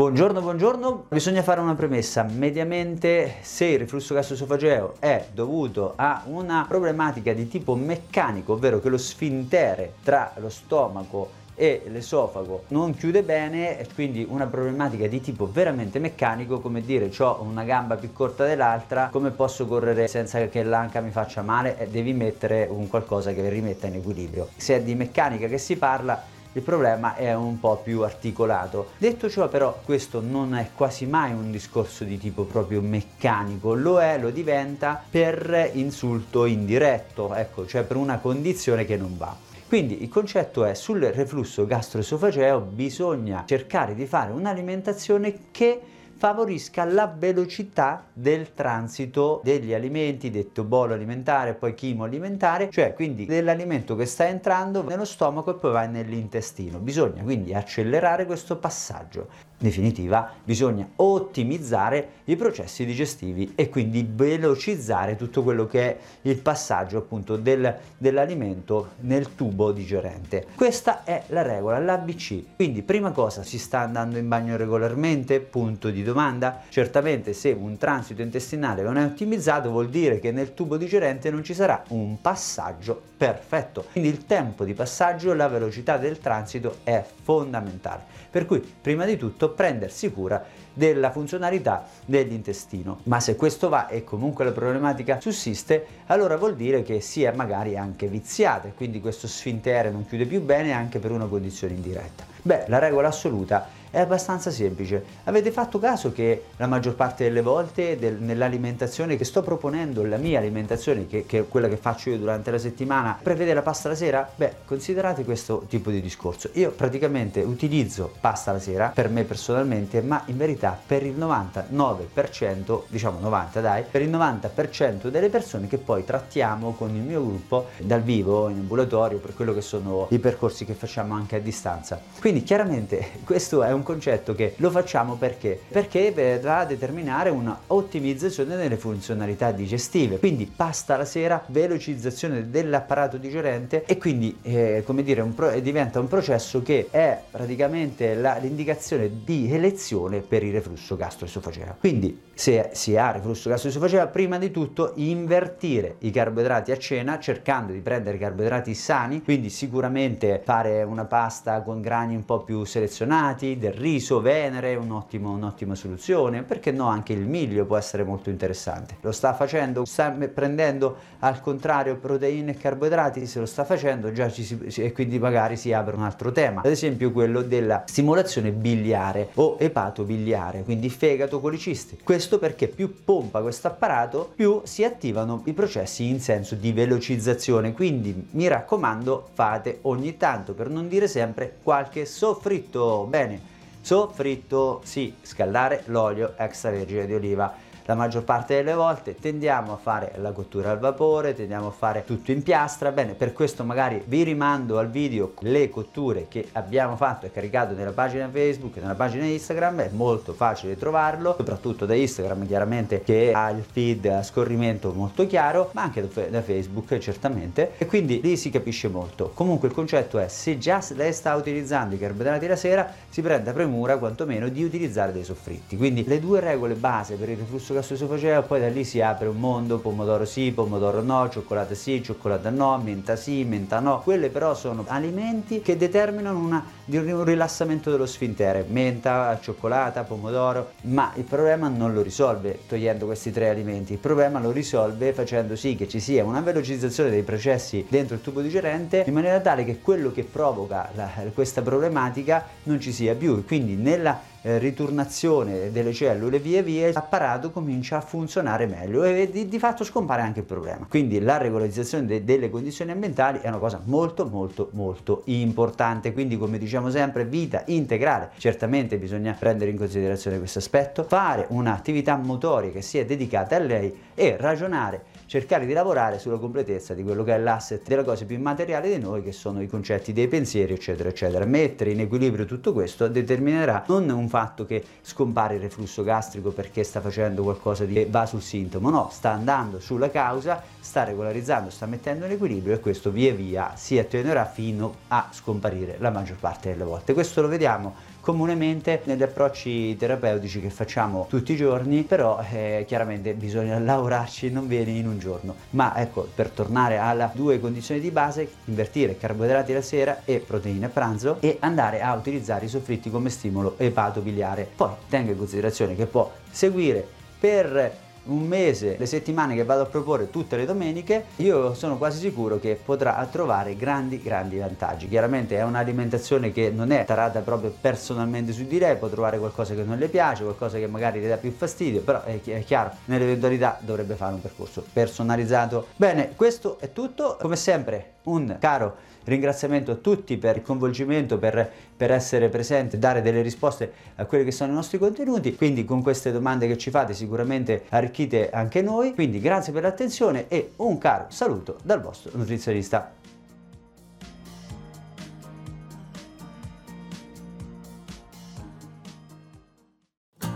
Buongiorno, buongiorno. Bisogna fare una premessa. Mediamente, se il reflusso gastroesofageo è dovuto a una problematica di tipo meccanico, ovvero che lo sfintere tra lo stomaco e l'esofago non chiude bene e quindi una problematica di tipo veramente meccanico come dire ho una gamba più corta dell'altra come posso correre senza che l'anca mi faccia male devi mettere un qualcosa che rimetta in equilibrio se è di meccanica che si parla il problema è un po' più articolato. Detto ciò però questo non è quasi mai un discorso di tipo proprio meccanico, lo è, lo diventa per insulto indiretto, ecco, cioè per una condizione che non va. Quindi il concetto è sul reflusso gastroesofageo bisogna cercare di fare un'alimentazione che favorisca la velocità del transito degli alimenti, detto bolo alimentare, poi chimo alimentare, cioè quindi dell'alimento che sta entrando nello stomaco e poi va nell'intestino. Bisogna quindi accelerare questo passaggio definitiva bisogna ottimizzare i processi digestivi e quindi velocizzare tutto quello che è il passaggio appunto del, dell'alimento nel tubo digerente. Questa è la regola, l'ABC. Quindi prima cosa si sta andando in bagno regolarmente? Punto di domanda. Certamente se un transito intestinale non è ottimizzato vuol dire che nel tubo digerente non ci sarà un passaggio perfetto. Quindi il tempo di passaggio, la velocità del transito è fondamentale. Per cui prima di tutto prendersi cura della funzionalità dell'intestino. Ma se questo va e comunque la problematica sussiste, allora vuol dire che si è magari anche viziata e quindi questo sfintere non chiude più bene anche per una condizione indiretta. Beh, la regola assoluta è abbastanza semplice. Avete fatto caso che la maggior parte delle volte del, nell'alimentazione che sto proponendo, la mia alimentazione, che, che, è quella che faccio io durante la settimana, prevede la pasta la sera? Beh, considerate questo tipo di discorso. Io praticamente utilizzo pasta la sera per me personalmente, ma in verità per il 99%, diciamo 90 dai, per il 90% delle persone che poi trattiamo con il mio gruppo dal vivo, in ambulatorio, per quello che sono i percorsi che facciamo anche a distanza. Quindi chiaramente questo è un concetto che lo facciamo perché? Perché verrà a determinare una ottimizzazione delle funzionalità digestive. Quindi pasta la sera, velocizzazione dell'apparato digerente e quindi eh, come dire un pro- diventa un processo che è praticamente la, l'indicazione di elezione per il reflusso gastroesofageo. Quindi se si ha reflusso gastroesofageo, prima di tutto invertire i carboidrati a cena cercando di prendere carboidrati sani, quindi sicuramente fare una pasta con grani un po' più selezionati, del riso, venere, un ottimo, un'ottima soluzione, perché no anche il miglio può essere molto interessante. Lo sta facendo, sta prendendo al contrario proteine e carboidrati, se lo sta facendo già ci si, e quindi magari si apre un altro tema, ad esempio quello della stimolazione biliare o epato biliare, quindi fegato colicisti. Questo perché più pompa questo apparato, più si attivano i processi in senso di velocizzazione, quindi mi raccomando fate ogni tanto, per non dire sempre, qualche soffritto. Bene, Soffritto, sì, scaldare l'olio extravergine di oliva la maggior parte delle volte tendiamo a fare la cottura al vapore, tendiamo a fare tutto in piastra, bene per questo magari vi rimando al video le cotture che abbiamo fatto e caricato nella pagina Facebook e nella pagina Instagram, è molto facile trovarlo, soprattutto da Instagram chiaramente che ha il feed a scorrimento molto chiaro, ma anche da Facebook certamente e quindi lì si capisce molto. Comunque il concetto è se già lei sta utilizzando i carboidrati la sera si prenda premura quantomeno di utilizzare dei soffritti. Quindi le due regole base per il reflusso gastroesofageo, poi da lì si apre un mondo, pomodoro sì, pomodoro no, cioccolata sì, cioccolata no, menta sì, menta no. Quelle però sono alimenti che determinano una, un rilassamento dello sfintere, menta, cioccolata, pomodoro, ma il problema non lo risolve togliendo questi tre alimenti, il problema lo risolve facendo sì che ci sia una velocizzazione dei processi dentro il tubo digerente in maniera tale che quello che provoca la, questa problematica non ci sia più. Quindi nella eh, riturnazione delle cellule via via l'apparato comincia a funzionare meglio e di, di fatto scompare anche il problema. Quindi la regolarizzazione de, delle condizioni ambientali è una cosa molto molto molto importante. Quindi come diciamo sempre vita integrale. Certamente bisogna prendere in considerazione questo aspetto, fare un'attività motoria che sia dedicata a lei e ragionare cercare di lavorare sulla completezza di quello che è l'asset della cosa più immateriale di noi che sono i concetti dei pensieri eccetera eccetera. Mettere in equilibrio tutto questo determinerà non un fatto che scompare il reflusso gastrico perché sta facendo qualcosa che va sul sintomo no sta andando sulla causa sta regolarizzando sta mettendo in equilibrio e questo via via si attenuerà fino a scomparire la maggior parte delle volte questo lo vediamo comunemente negli approcci terapeutici che facciamo tutti i giorni, però eh, chiaramente bisogna lavorarci, non viene in un giorno. Ma ecco, per tornare alle due condizioni di base, invertire carboidrati la sera e proteine a pranzo e andare a utilizzare i soffritti come stimolo epatobiliare. Poi tenga in considerazione che può seguire per un mese, le settimane che vado a proporre tutte le domeniche, io sono quasi sicuro che potrà trovare grandi, grandi vantaggi. Chiaramente è un'alimentazione che non è tarata proprio personalmente su di lei, può trovare qualcosa che non le piace, qualcosa che magari le dà più fastidio, però è, è chiaro, nell'eventualità dovrebbe fare un percorso personalizzato. Bene, questo è tutto. Come sempre, un caro ringraziamento a tutti per il coinvolgimento, per, per essere presenti, dare delle risposte a quelli che sono i nostri contenuti. Quindi con queste domande che ci fate sicuramente arricchite anche noi. Quindi grazie per l'attenzione e un caro saluto dal vostro nutrizionista.